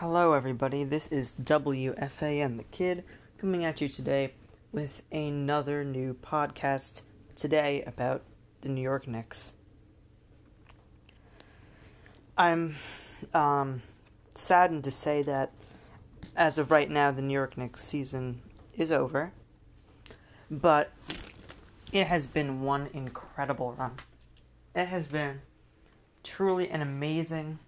Hello, everybody. This is WFAN the Kid coming at you today with another new podcast today about the New York Knicks. I'm um, saddened to say that as of right now, the New York Knicks season is over, but it has been one incredible run. It has been truly an amazing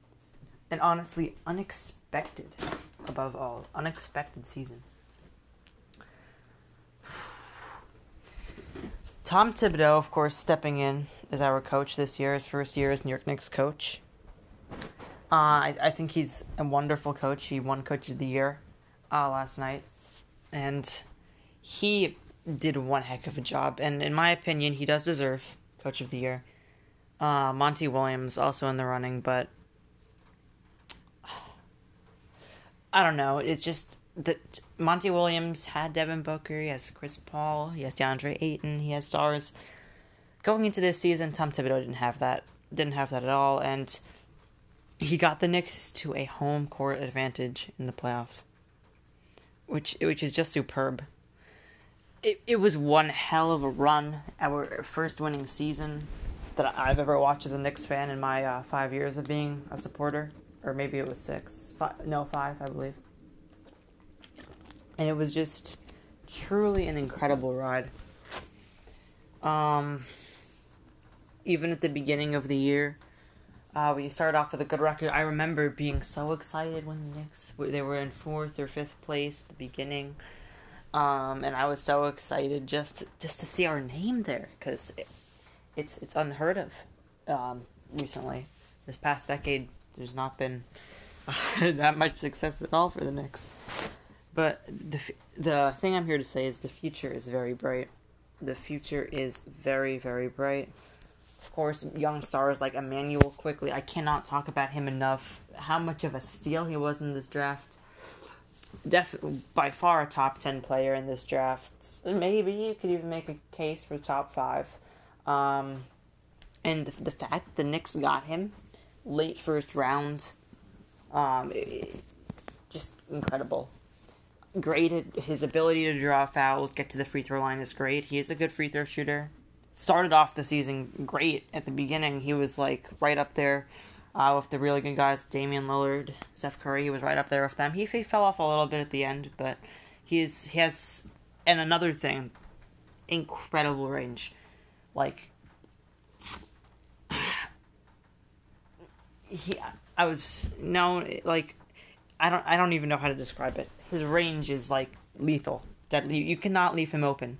and honestly unexpected, above all, unexpected season. Tom Thibodeau, of course, stepping in as our coach this year, his first year as New York Knicks coach. Uh, I, I think he's a wonderful coach. He won Coach of the Year uh, last night. And he did one heck of a job. And in my opinion, he does deserve Coach of the Year. Uh, Monty Williams also in the running, but I don't know. It's just that Monty Williams had Devin Booker, he has Chris Paul, he has DeAndre Ayton, he has stars. Going into this season, Tom Thibodeau didn't have that. Didn't have that at all, and he got the Knicks to a home court advantage in the playoffs, which which is just superb it, it was one hell of a run. Our first winning season that I've ever watched as a Knicks fan in my uh, five years of being a supporter, or maybe it was six, five, no five, I believe. And it was just truly an incredible ride. Um, even at the beginning of the year, uh, we started off with a good record. I remember being so excited when the Knicks they were in fourth or fifth place at the beginning. Um, and I was so excited just to, just to see our name there because it, it's it's unheard of. Um, recently, this past decade, there's not been that much success at all for the Knicks. But the the thing I'm here to say is the future is very bright. The future is very very bright. Of course, young stars like Immanuel Quickley. I cannot talk about him enough. How much of a steal he was in this draft def by far a top 10 player in this draft. Maybe you could even make a case for top 5. Um, and the, the fact the Knicks got him late first round um, it, just incredible. Great at his ability to draw fouls, get to the free throw line is great. He is a good free throw shooter. Started off the season great at the beginning. He was like right up there uh, with the really good guys, Damian Lillard, Steph Curry. He was right up there with them. He, he fell off a little bit at the end, but he's he has and another thing, incredible range, like he. I was no like I don't I don't even know how to describe it. His range is like lethal, deadly. You cannot leave him open.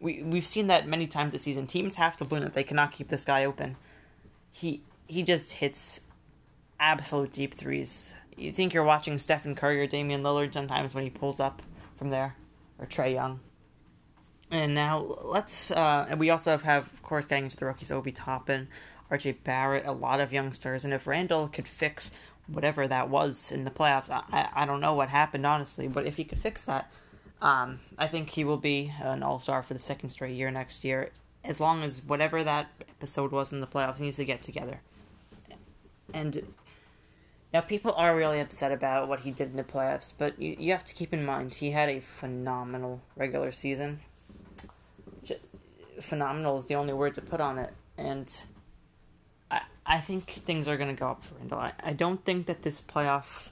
We we've seen that many times this season. Teams have to learn that they cannot keep this guy open. He he just hits absolute deep threes. You think you're watching Stephen Curry or Damian Lillard sometimes when he pulls up from there, or Trae Young. And now let's. Uh, and we also have, have, of course, getting into the rookies, Obi Toppin, RJ Barrett, a lot of youngsters. And if Randle could fix whatever that was in the playoffs, I, I don't know what happened honestly, but if he could fix that, um, I think he will be an All Star for the second straight year next year. As long as whatever that episode was in the playoffs needs to get together. And now people are really upset about what he did in the playoffs, but you, you have to keep in mind he had a phenomenal regular season. phenomenal is the only word to put on it, and I think things are going to go up for Randle. I, I don't think that this playoff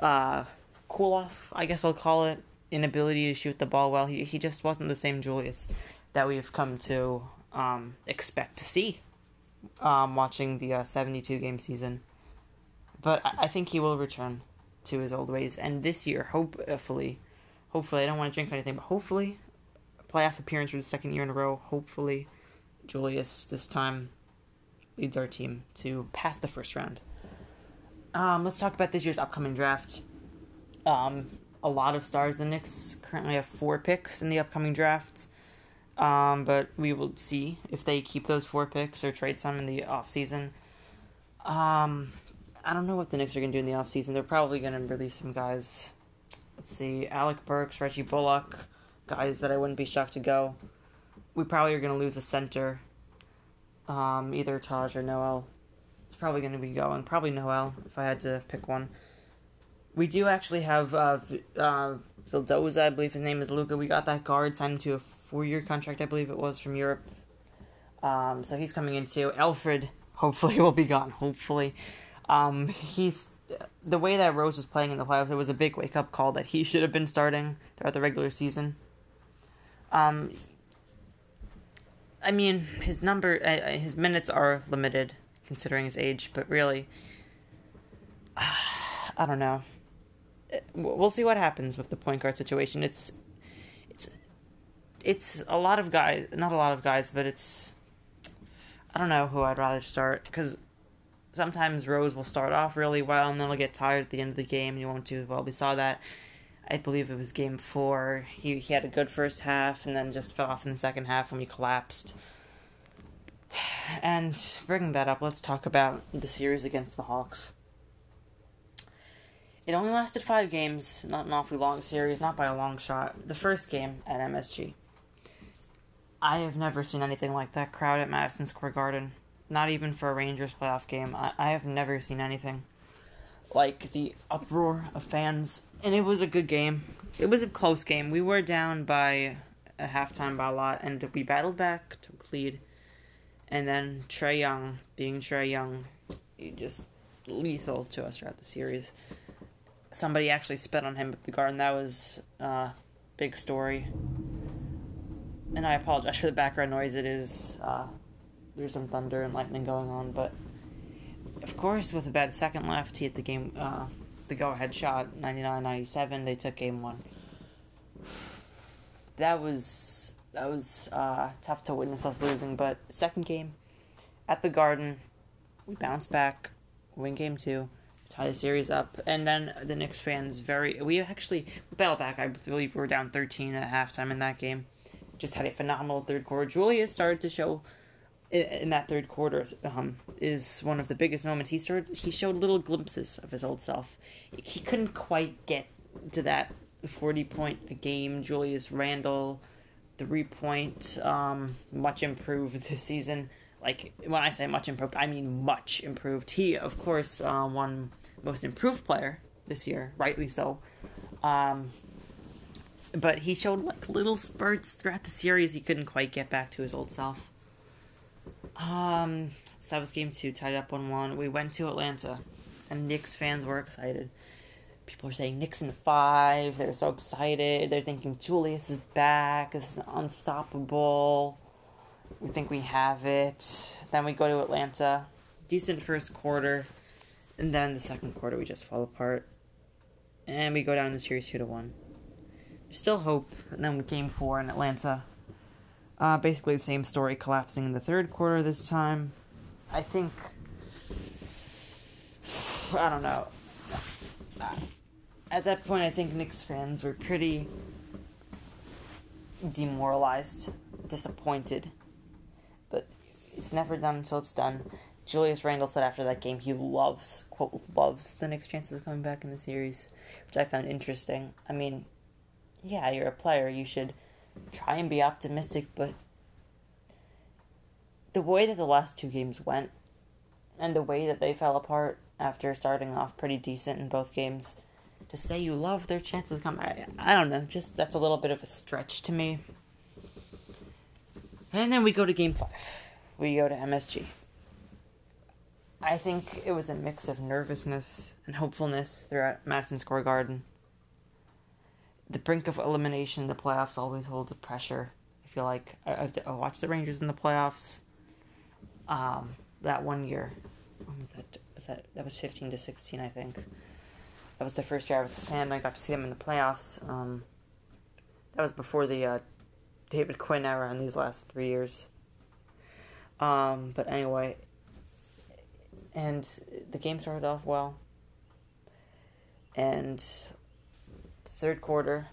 uh, cool off, I guess I'll call it, inability to shoot the ball well. He he just wasn't the same Julius that we've come to um, expect to see um, watching the uh, 72 game season. But I-, I think he will return to his old ways. And this year, hopefully, hopefully, I don't want to jinx anything, but hopefully, playoff appearance for the second year in a row. Hopefully, Julius this time leads our team to pass the first round. Um, let's talk about this year's upcoming draft. Um, a lot of stars. The Knicks currently have four picks in the upcoming draft. Um, but we will see if they keep those four picks or trade some in the offseason. Um, I don't know what the Knicks are going to do in the offseason. They're probably going to release some guys. Let's see, Alec Burks, Reggie Bullock, guys that I wouldn't be shocked to go. We probably are going to lose a center, um, either Taj or Noel. It's probably going to be going. Probably Noel, if I had to pick one. we do actually have uh, uh, Vildoza, I believe his name is Luca. We got that guard signed to a four-year contract, I believe it was from Europe. Um, so he's coming into Elfrid. Hopefully, will be gone. Hopefully, um, he's the way that Rose was playing in the playoffs. It was a big wake-up call that he should have been starting throughout the regular season. Um, I mean, his number, uh, uh his minutes are limited considering his age, but really, I don't know. Uh, we'll see what happens with the point guard situation. It's, it's, it's a lot of guys. Not a lot of guys, but it's. I don't know who I'd rather start because sometimes Rose will start off really well and then he'll get tired at the end of the game and he won't do well. We saw that I believe it was game four. He he had a good first half and then just fell off in the second half when we collapsed. And bringing that up, let's talk about the series against the Hawks. It only lasted five games, not an awfully long series, not by a long shot. The first game at MSG. I have never seen anything like that crowd at Madison Square Garden. Not even for a Rangers playoff game. I, I have never seen anything like the uproar of fans, and it was a good game. It was a close game. We were down by a halftime by a lot, and we battled back, to lead, and then Trae Young, being Trae Young, he just lethal to us throughout the series. Somebody actually spit on him at the garden. That was a uh, big story. And I apologize for the background noise. It is uh, there's some thunder and lightning going on, but of course, with about a second left, he hit the game, uh, the go-ahead shot, 99-97. They took game one. That was that was uh, tough to witness us losing, but second game at the Garden, we bounced back, win game two, tie the series up, and then the Knicks fans very we actually battled back. I believe we were down 13 at halftime in that game. Just had a phenomenal third quarter. Julius started to show in that third quarter um, is one of the biggest moments. He started, he showed little glimpses of his old self. He couldn't quite get to that forty point a game. Julius Randle, three point, um, much improved this season. Like when I say much improved, I mean much improved. He, of course, uh, won most improved player this year, rightly so. Um, but he showed like little spurts throughout the series. He couldn't quite get back to his old self. Um, so that was game two, tied up 1 1. We went to Atlanta, and Knicks fans were excited. People are saying Knicks in five. They're so excited. They're thinking Julius is back. This is unstoppable. We think we have it. Then we go to Atlanta. Decent first quarter. And then the second quarter, we just fall apart. And we go down the series 2 to 1. There's still hope. And then we game four in Atlanta. Uh, basically the same story collapsing in the third quarter this time. I think. I don't know. At that point, I think Knicks fans were pretty demoralized, disappointed. But it's never done until it's done. Julius Randle said after that game he loves, quote, loves the Knicks' chances of coming back in the series, which I found interesting. I mean, yeah, you're a player. You should try and be optimistic, but the way that the last two games went and the way that they fell apart after starting off pretty decent in both games, to say you love their chances come, I, I don't know, just that's a little bit of a stretch to me. And then we go to game five. We go to MSG. I think it was a mix of nervousness and hopefulness throughout Madison Square Garden the brink of elimination in the playoffs always holds a pressure. I feel like I, I watched the Rangers in the playoffs. Um, that one year, when was that? Was that that was fifteen to sixteen? I think that was the first year I was a fan. I got to see them in the playoffs. Um, that was before the uh, David Quinn era in these last three years. Um, but anyway, and the game started off well, and Third quarter,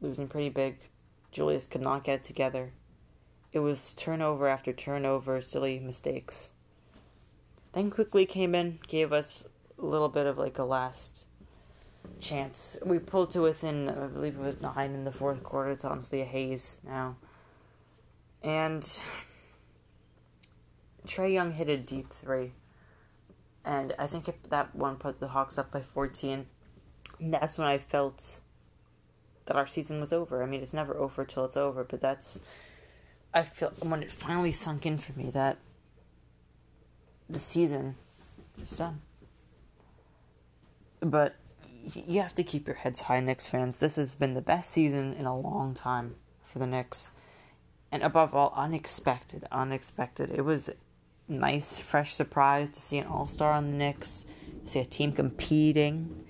losing pretty big. Julius could not get it together. It was turnover after turnover, silly mistakes. Then Quickley came in, gave us a little bit of like a last chance. We pulled to within, I believe it was nine in the fourth quarter. It's honestly a haze now. And Trae Young hit a deep three. and I think that one put the Hawks up by 14. That's when I felt that our season was over. I mean, it's never over till it's over, but that's I feel when it finally sunk in for me that the season is done. But you have to keep your heads high, Knicks fans. This has been the best season in a long time for the Knicks. And above all, unexpected. Unexpected. It was nice, fresh surprise to see an all star on the Knicks, see a team competing,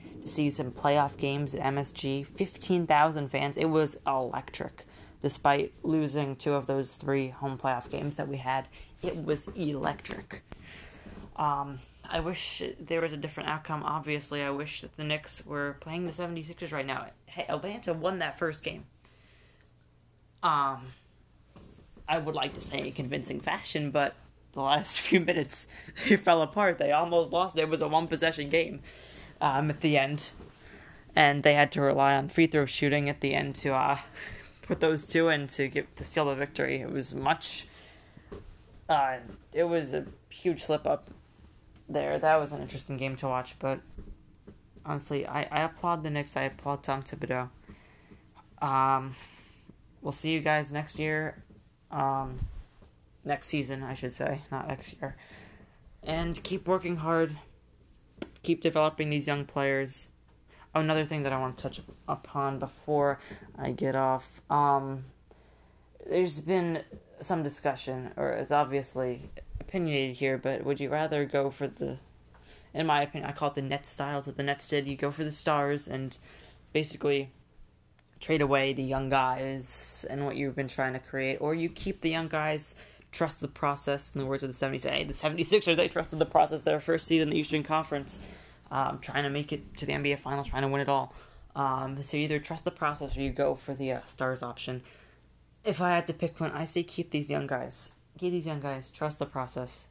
some playoff games at MSG. 15,000 fans. It was electric. Despite losing two of those three home playoff games that we had, it was electric. Um, I wish there was a different outcome. Obviously, I wish that the Knicks were playing the 76ers right now. Hey, Atlanta won that first game. Um, I would like to say in convincing fashion, but the last few minutes they fell apart. They almost lost. It was a one possession game um, at the end, and they had to rely on free throw shooting at the end to uh, put those two in to get to steal the victory. It was much. Uh, it was a huge slip up there. That was an interesting game to watch, but honestly, I, I applaud the Knicks. I applaud Tom Thibodeau. Um, we'll see you guys next year. Um, next season, I should say, not next year. And keep working hard. Keep developing these young players. Another thing that I want to touch upon before I get off. Um, there's been some discussion, or it's obviously opinionated here, but would you rather go for the, in my opinion, I call it the net style that the Nets did. You go for the stars and basically trade away the young guys and what you've been trying to create, or you keep the young guys trust the process. In the words of the 70s, hey, the 76ers, they trusted the process. Their first seed in the Eastern Conference, um, trying to make it to the NBA Finals, trying to win it all. Um, so you either trust the process or you go for the uh, stars option. If I had to pick one, I say keep these young guys. Keep these young guys. Trust the process.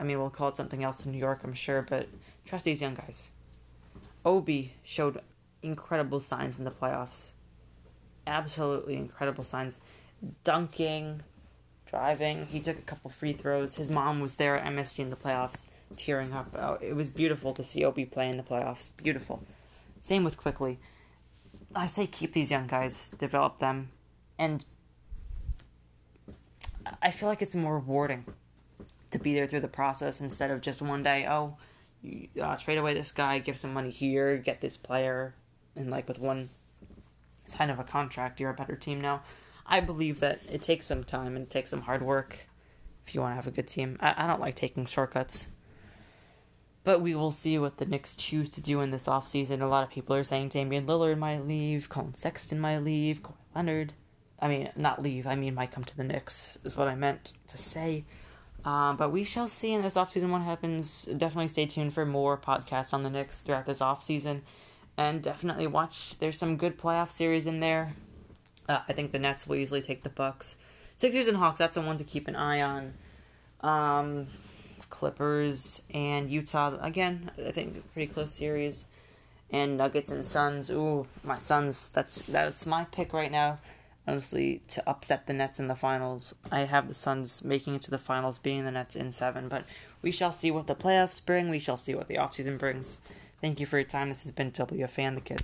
I mean, we'll call it something else in New York, I'm sure, but trust these young guys. Obi showed incredible signs in the playoffs. Absolutely incredible signs. Dunking, driving. He took a couple free throws. His mom was there at MSG in the playoffs, tearing up. Oh, it was beautiful to see Obi play in the playoffs. Beautiful. Same with Quickley. I say keep these young guys, develop them, and I feel like it's more rewarding to be there through the process instead of just one day. Oh, you, uh, trade away this guy, give some money here, get this player, and like with one sign of a contract, you're a better team now. I believe that it takes some time and it takes some hard work if you want to have a good team. I, I don't like taking shortcuts. But we will see what the Knicks choose to do in this offseason. A lot of people are saying Damian Lillard might leave, Collin Sexton might leave, Kawhi Leonard. I mean, not leave, I mean, might come to the Knicks, is what I meant to say. Um, but we shall see in this offseason what happens. Definitely stay tuned for more podcasts on the Knicks throughout this offseason. And definitely watch. There's some good playoff series in there. Uh, I think the Nets will easily take the Bucks. Sixers and Hawks, that's the one to keep an eye on. Um, Clippers and Utah, again, I think pretty close series. And Nuggets and Suns, ooh, my Suns, that's that's my pick right now. Honestly, to upset the Nets in the finals. I have the Suns making it to the finals, beating the Nets in seven, but we shall see what the playoffs bring. We shall see what the offseason brings. Thank you for your time. This has been WFAN the Kid.